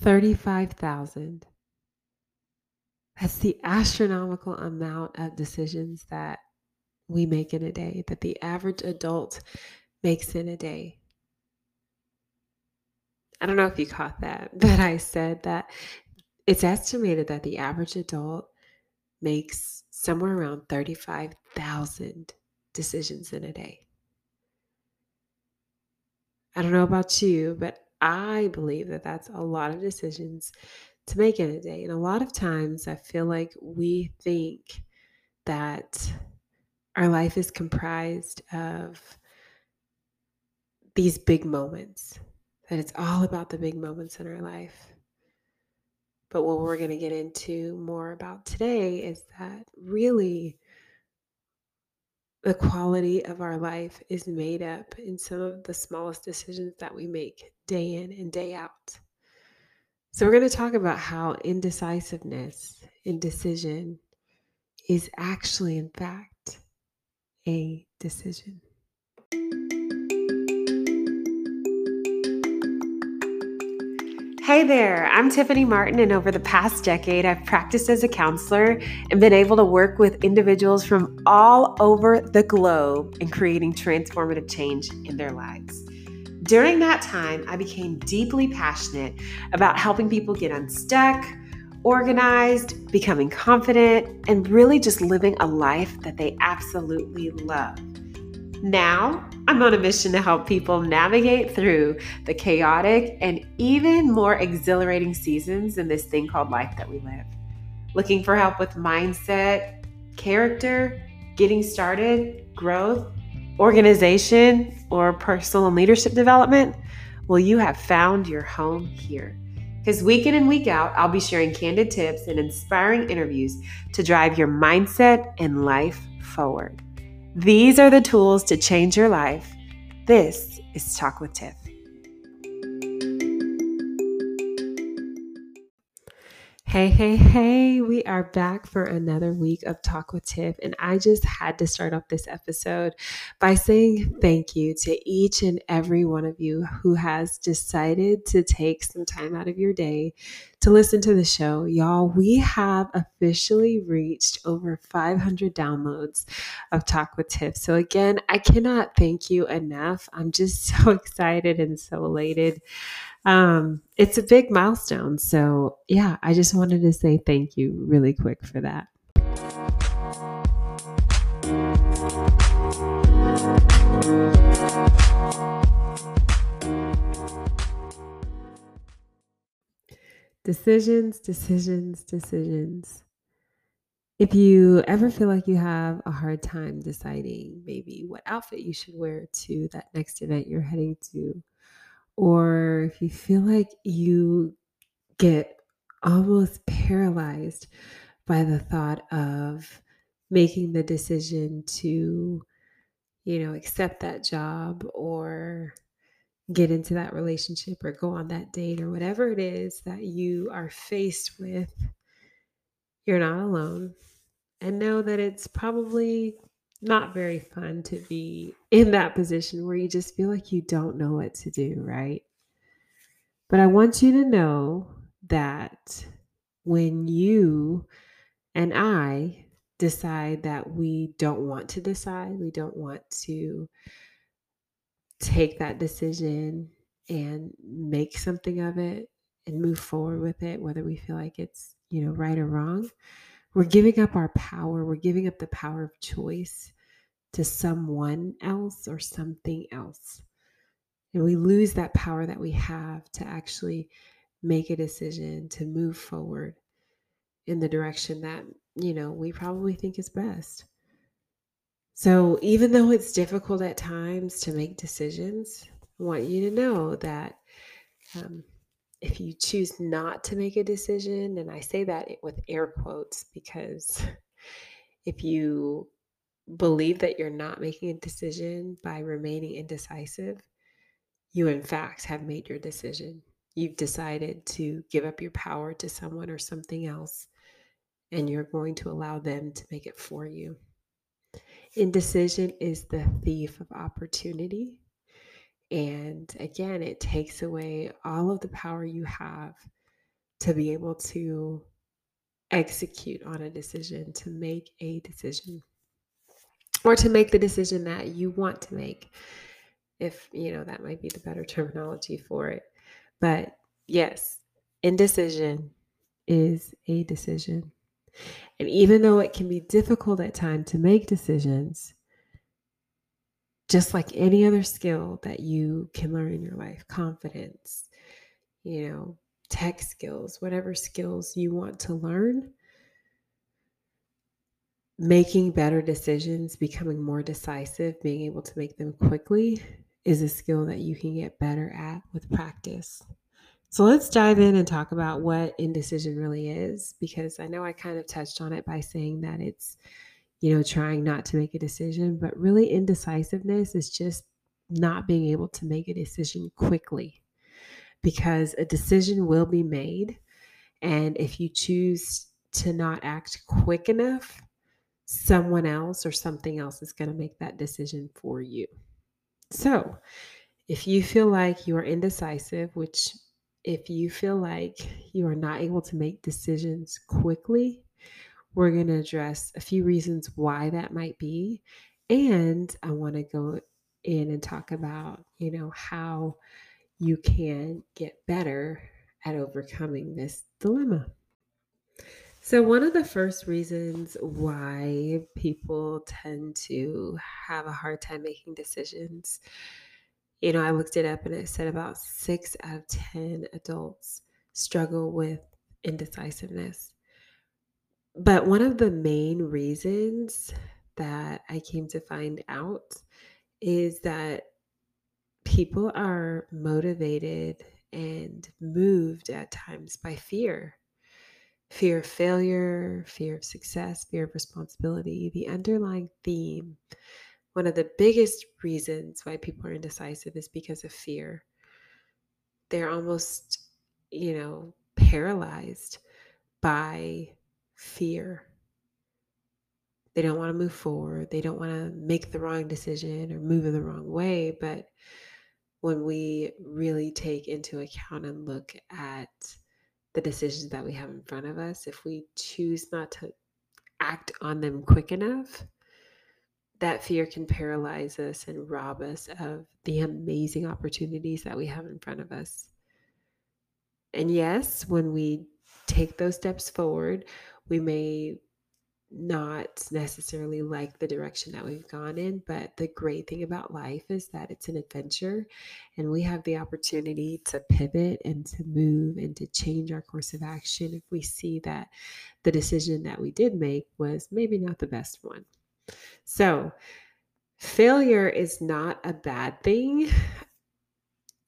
35,000. That's the astronomical amount of decisions that we make in a day, that the average adult makes in a day. I don't know if you caught that, but I said that it's estimated that the average adult makes somewhere around 35,000 decisions in a day. I don't know about you, but I believe that that's a lot of decisions to make in a day. And a lot of times I feel like we think that our life is comprised of these big moments, that it's all about the big moments in our life. But what we're going to get into more about today is that really the quality of our life is made up in some of the smallest decisions that we make day in and day out. So, we're going to talk about how indecisiveness, indecision, is actually, in fact, a decision. Hey there, I'm Tiffany Martin, and over the past decade, I've practiced as a counselor and been able to work with individuals from all over the globe in creating transformative change in their lives. During that time, I became deeply passionate about helping people get unstuck, organized, becoming confident, and really just living a life that they absolutely love. Now, I'm on a mission to help people navigate through the chaotic and even more exhilarating seasons in this thing called life that we live. Looking for help with mindset, character, getting started, growth, organization, or personal and leadership development? Well, you have found your home here. Because week in and week out, I'll be sharing candid tips and inspiring interviews to drive your mindset and life forward. These are the tools to change your life. This is Talk with Tiff. Hey, hey, hey, we are back for another week of Talk with Tiff. And I just had to start off this episode by saying thank you to each and every one of you who has decided to take some time out of your day to listen to the show. Y'all, we have officially reached over 500 downloads of Talk with Tiff. So, again, I cannot thank you enough. I'm just so excited and so elated um, it's a big milestone. So, yeah, I just wanted to say thank you really quick for that. Decisions, decisions, decisions. If you ever feel like you have a hard time deciding maybe what outfit you should wear to that next event you're heading to, or if you feel like you get almost paralyzed by the thought of making the decision to, you know, accept that job or get into that relationship or go on that date or whatever it is that you are faced with, you're not alone. And know that it's probably not very fun to be in that position where you just feel like you don't know what to do, right? But I want you to know that when you and I decide that we don't want to decide, we don't want to take that decision and make something of it and move forward with it, whether we feel like it's, you know, right or wrong we're giving up our power. We're giving up the power of choice to someone else or something else. And we lose that power that we have to actually make a decision to move forward in the direction that, you know, we probably think is best. So, even though it's difficult at times to make decisions, I want you to know that um, if you choose not to make a decision, and I say that with air quotes because if you believe that you're not making a decision by remaining indecisive, you in fact have made your decision. You've decided to give up your power to someone or something else, and you're going to allow them to make it for you. Indecision is the thief of opportunity. And again, it takes away all of the power you have to be able to execute on a decision, to make a decision, or to make the decision that you want to make. If, you know, that might be the better terminology for it. But yes, indecision is a decision. And even though it can be difficult at times to make decisions, just like any other skill that you can learn in your life, confidence, you know, tech skills, whatever skills you want to learn, making better decisions, becoming more decisive, being able to make them quickly is a skill that you can get better at with practice. So let's dive in and talk about what indecision really is because I know I kind of touched on it by saying that it's, you know, trying not to make a decision, but really indecisiveness is just not being able to make a decision quickly because a decision will be made. And if you choose to not act quick enough, someone else or something else is going to make that decision for you. So, if you feel like you are indecisive, which if you feel like you are not able to make decisions quickly, we're going to address a few reasons why that might be. And I want to go in and talk about, you know, how you can get better at overcoming this dilemma. So, one of the first reasons why people tend to have a hard time making decisions, you know, I looked it up and it said about six out of 10 adults struggle with indecisiveness. But one of the main reasons that I came to find out is that people are motivated and moved at times by fear fear of failure, fear of success, fear of responsibility. The underlying theme, one of the biggest reasons why people are indecisive is because of fear. They're almost, you know, paralyzed by fear. They don't want to move forward. They don't want to make the wrong decision or move in the wrong way. But when we really take into account and look at the decisions that we have in front of us, if we choose not to act on them quick enough, that fear can paralyze us and rob us of the amazing opportunities that we have in front of us. And yes, when we take those steps forward, we may not necessarily like the direction that we've gone in, but the great thing about life is that it's an adventure and we have the opportunity to pivot and to move and to change our course of action if we see that the decision that we did make was maybe not the best one. So, failure is not a bad thing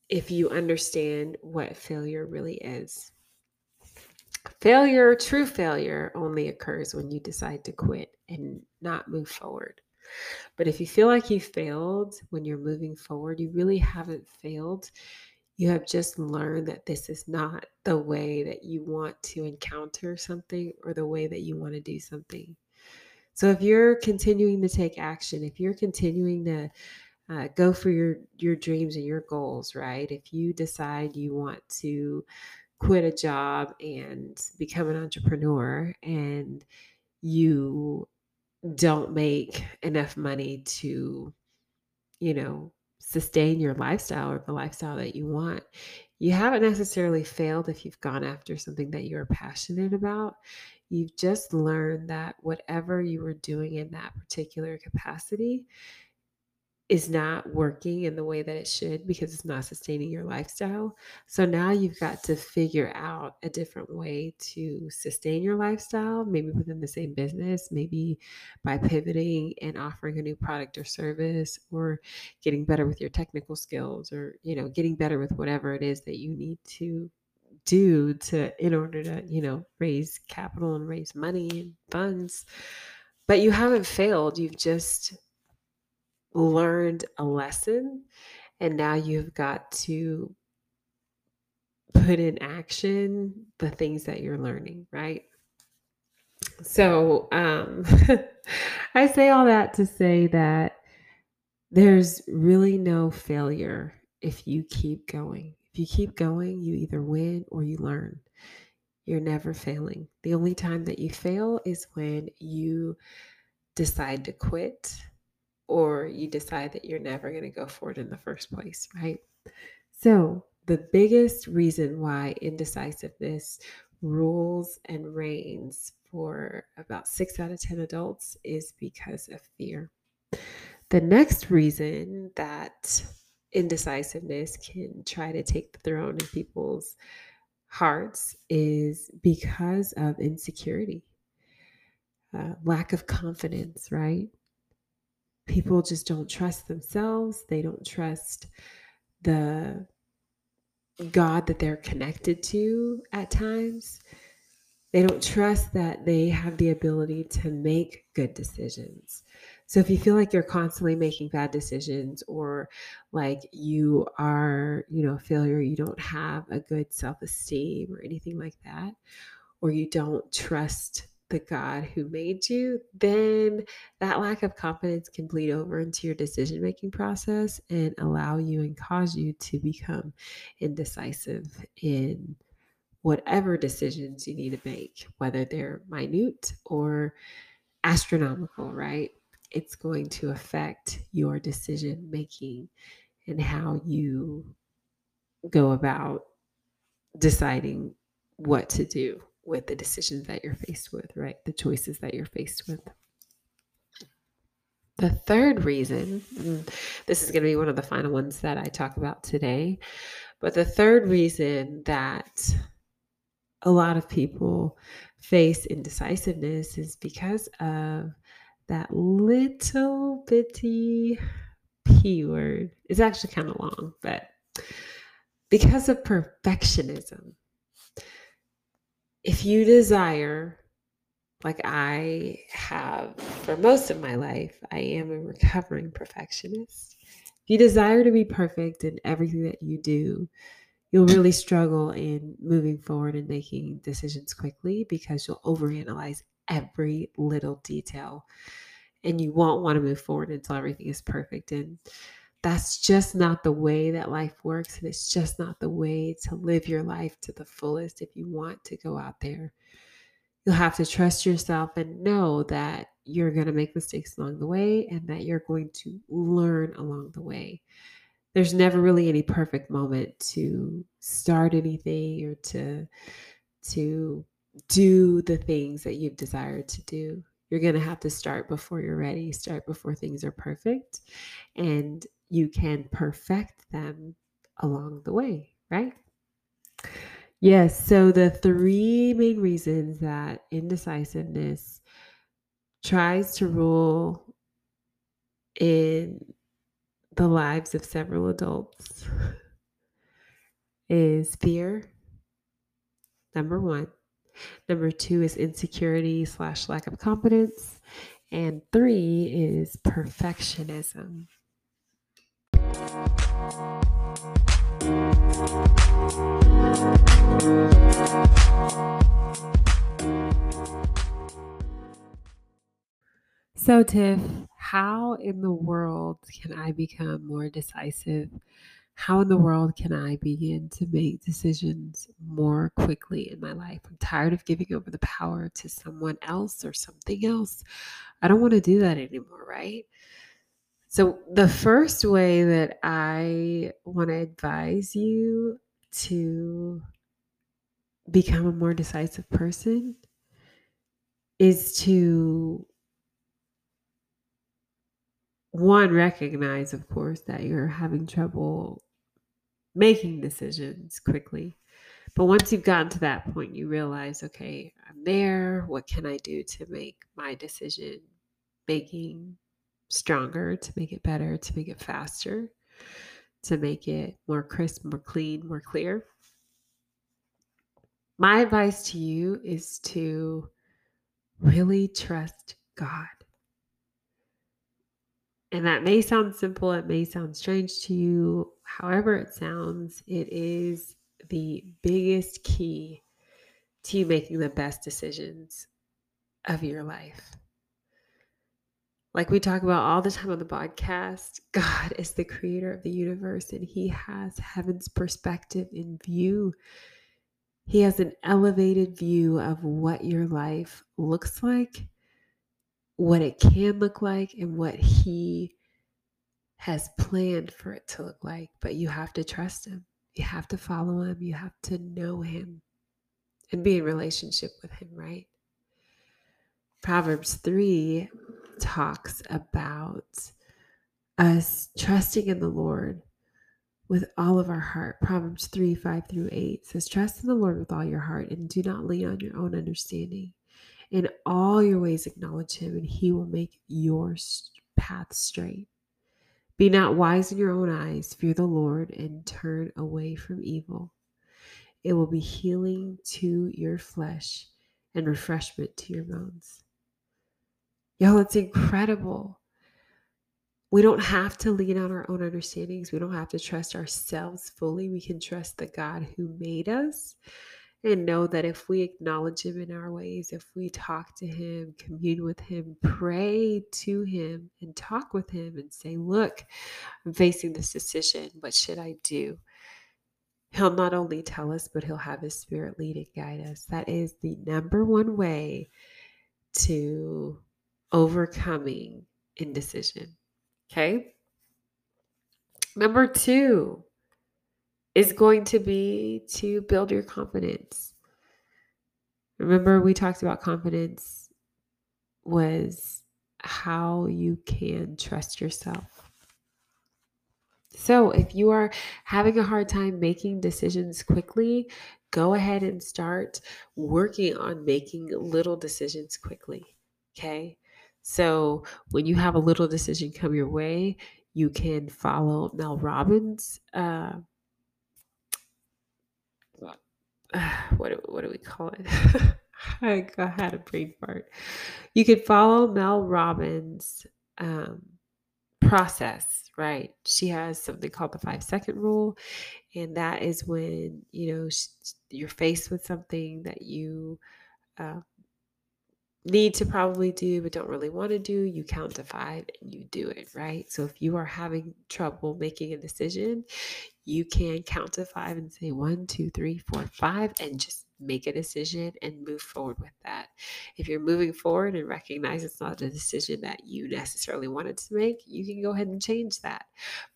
if you understand what failure really is. Failure, true failure, only occurs when you decide to quit and not move forward. But if you feel like you failed when you're moving forward, you really haven't failed. You have just learned that this is not the way that you want to encounter something or the way that you want to do something. So if you're continuing to take action, if you're continuing to uh, go for your your dreams and your goals, right? If you decide you want to quit a job and become an entrepreneur and you don't make enough money to you know sustain your lifestyle or the lifestyle that you want you haven't necessarily failed if you've gone after something that you're passionate about. You've just learned that whatever you were doing in that particular capacity is not working in the way that it should because it's not sustaining your lifestyle. So now you've got to figure out a different way to sustain your lifestyle, maybe within the same business, maybe by pivoting and offering a new product or service or getting better with your technical skills or, you know, getting better with whatever it is that you need to do to in order to, you know, raise capital and raise money and funds. But you haven't failed. You've just learned a lesson and now you've got to put in action the things that you're learning, right? So, um, I say all that to say that there's really no failure if you keep going. If you keep going, you either win or you learn. you're never failing. The only time that you fail is when you decide to quit or you decide that you're never going to go for it in the first place, right? So, the biggest reason why indecisiveness rules and reigns for about six out of 10 adults is because of fear. The next reason that indecisiveness can try to take the throne in people's hearts is because of insecurity, uh, lack of confidence, right? People just don't trust themselves. They don't trust the God that they're connected to at times. They don't trust that they have the ability to make good decisions. So if you feel like you're constantly making bad decisions or like you are, you know, a failure, you don't have a good self-esteem or anything like that, or you don't trust the God who made you, then that lack of confidence can bleed over into your decision making process and allow you and cause you to become indecisive in whatever decisions you need to make, whether they're minute or astronomical, right? It's going to affect your decision making and how you go about deciding what to do with the decisions that you're faced with, right? The choices that you're faced with. The third reason, mm, this is going to be one of the final ones that I talk about today, but the third reason that a lot of people face indecisiveness is because of that little bitty P word. It's actually kind of long, but because of perfectionism if you desire, like I have for most of my life, I am a recovering perfectionist. If you desire to be perfect in everything that you do, you'll really struggle in moving forward and making decisions quickly because you'll overanalyze every little detail and you won't want to move forward until everything is perfect. And that's just not the way that life works. And it's just not the way to live your life to the fullest if you want to go out there. You'll have to trust yourself and know that you're going to make mistakes along the way and that you're going to learn along the way. There's never really any perfect moment to start anything or to to do the things that you've desired to do. You're going to have to start before you're ready, start before things are perfect. And you can perfect them along the way, right? Yes. So the three main reasons that indecisiveness tries to rule in the lives of several adults is fear, number one. Number two is insecurity slash lack of confidence. And three is perfectionism. So, Tiff, how in the world can I become more decisive? How in the world can I begin to make decisions more quickly in my life? I'm tired of giving over the power to someone else or something else. I don't want to do that anymore, right? So, the first way that I want to advise you to become a more decisive person is to one recognize of course that you're having trouble making decisions quickly. But once you've gotten to that point you realize okay i'm there. What can i do to make my decision making stronger, to make it better, to make it faster, to make it more crisp, more clean, more clear. My advice to you is to really trust God. And that may sound simple, it may sound strange to you. However, it sounds, it is the biggest key to you making the best decisions of your life. Like we talk about all the time on the podcast, God is the creator of the universe and he has heaven's perspective in view. He has an elevated view of what your life looks like, what it can look like, and what He has planned for it to look like. But you have to trust Him. You have to follow Him. You have to know Him and be in relationship with Him, right? Proverbs 3 talks about us trusting in the Lord with all of our heart. Proverbs 3 5 through 8 says, Trust in the Lord with all your heart and do not lean on your own understanding. In all your ways, acknowledge him, and he will make your path straight. Be not wise in your own eyes, fear the Lord, and turn away from evil. It will be healing to your flesh and refreshment to your bones. Y'all, it's incredible we don't have to lean on our own understandings. We don't have to trust ourselves fully. We can trust the God who made us and know that if we acknowledge Him in our ways, if we talk to Him, commune with Him, pray to Him, and talk with Him and say, Look, I'm facing this decision. What should I do? He'll not only tell us, but He'll have His Spirit lead and guide us. That is the number one way to overcoming indecision. Okay. Number two is going to be to build your confidence. Remember, we talked about confidence was how you can trust yourself. So, if you are having a hard time making decisions quickly, go ahead and start working on making little decisions quickly. Okay. So when you have a little decision come your way, you can follow Mel Robbins. Uh, what what do we call it? I had a brain fart. You can follow Mel Robbins' um, process, right? She has something called the five second rule, and that is when you know you're faced with something that you uh, need to probably do but don't really want to do, you count to five and you do it, right? So if you are having trouble making a decision, you can count to five and say one, two, three, four, five, and just make a decision and move forward with that. If you're moving forward and recognize it's not a decision that you necessarily wanted to make, you can go ahead and change that.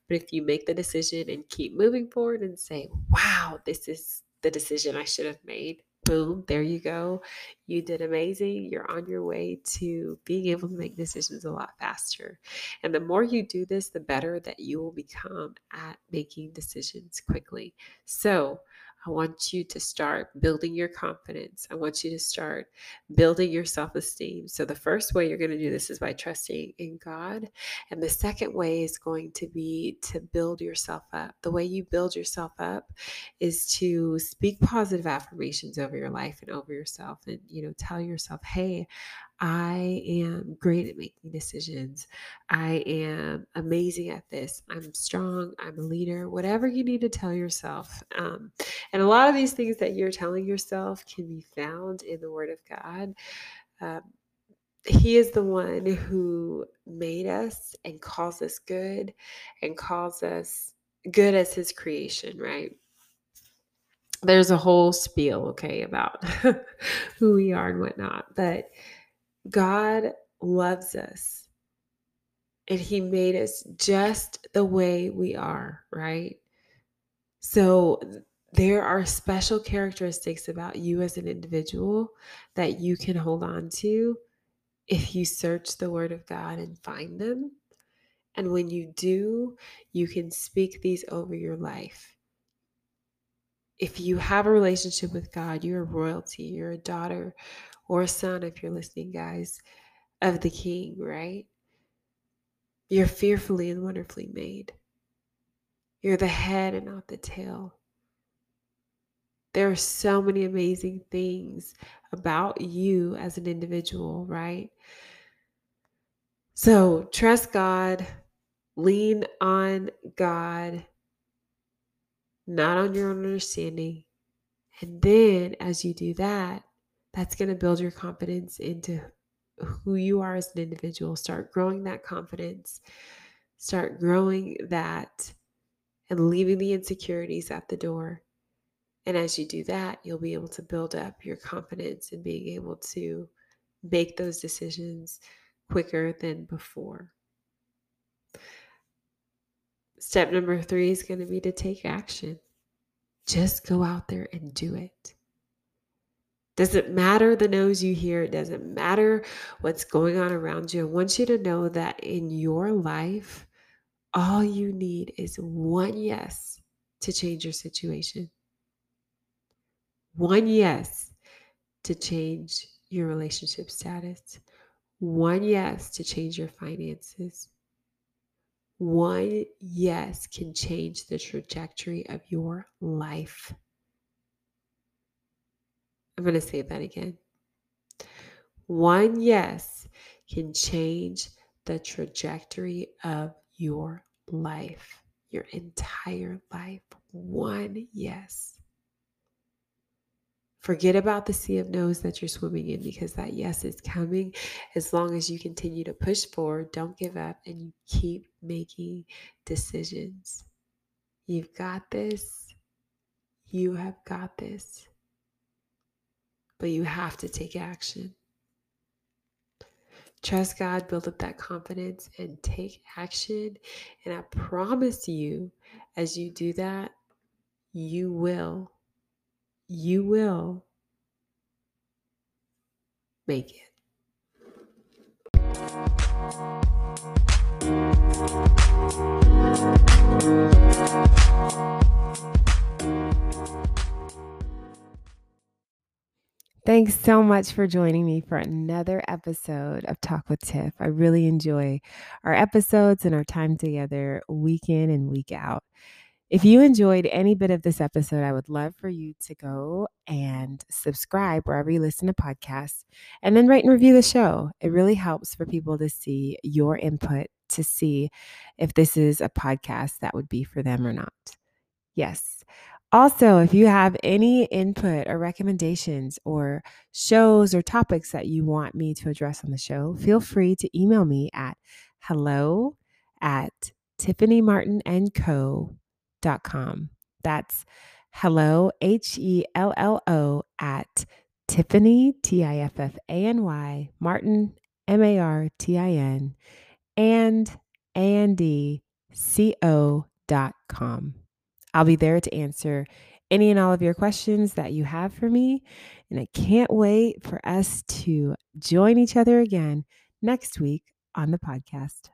But if you make the decision and keep moving forward and say, wow, this is the decision I should have made, boom, there you go. You did amazing. You're on your way to being able to make decisions a lot faster. And the more you do this, the better that you will become at making decisions quickly. So, I want you to start building your confidence. I want you to start building your self esteem. So, the first way you're going to do this is by trusting in God. And the second way is going to be to build yourself up. The way you build yourself up is to speak positive affirmations over your life and over yourself and, you know, tell yourself, hey, I am great at making decisions. I am amazing at this. I'm strong. I'm a leader. Whatever you need to tell yourself. Um, and a lot of these things that you're telling yourself can be found in the Word of God. Um, he is the one who made us and calls us good and calls us good as his creation, right? There's a whole spiel, okay, about who we are and whatnot. But God loves us and He made us just the way we are, right? So there are special characteristics about you as an individual that you can hold on to if you search the Word of God and find them. And when you do, you can speak these over your life. If you have a relationship with God, you're royalty, you're a daughter or son, if you're listening, guys, of the King, right? You're fearfully and wonderfully made. You're the head and not the tail. There are so many amazing things about you as an individual, right? So trust God, lean on God, not on your own understanding. And then as you do that, that's going to build your confidence into who you are as an individual. Start growing that confidence. Start growing that and leaving the insecurities at the door And as you do that, you'll be able to build up your confidence in being able to make those decisions quicker than before. Step number three is going to be to take action. Just go out there and do it. Doesn't matter the no's you hear, it doesn't matter what's going on around you. I want you to know that in your life, all you need is one yes to change your situation, one yes to change your relationship status, one yes to change your finances. One yes can change the trajectory of your life. I'm going to say that again. One yes can change the trajectory of your life, your entire life. One yes. Forget about the sea of no's that you're swimming in because that yes is coming as long as you continue to push forward, don't give up, and you keep making decisions. You've got this. You have got this but you have to take action. Trust God, build up that confidence, and take action. And I promise you, as you do that, you will, you will make it. Thanks so much for joining me for another episode of Talk with Tiff. I really enjoy our episodes and our time together week in and week out. If you enjoyed any bit of this episode, I would love for you to go and subscribe wherever you listen to podcasts and then write and review the show. It really helps for people to see your input to see if this is a podcast that would be for them or not. Yes. Also, if you have any input or recommendations or shows or topics that you want me to address on the show, feel free to email me at hello at tiffanymartinandco.com. That's hello, H E L L O, at Tiffany, T I F F A N Y, Martin, M A R T I N, and A N D C O dot com. I'll be there to answer any and all of your questions that you have for me. And I can't wait for us to join each other again next week on the podcast.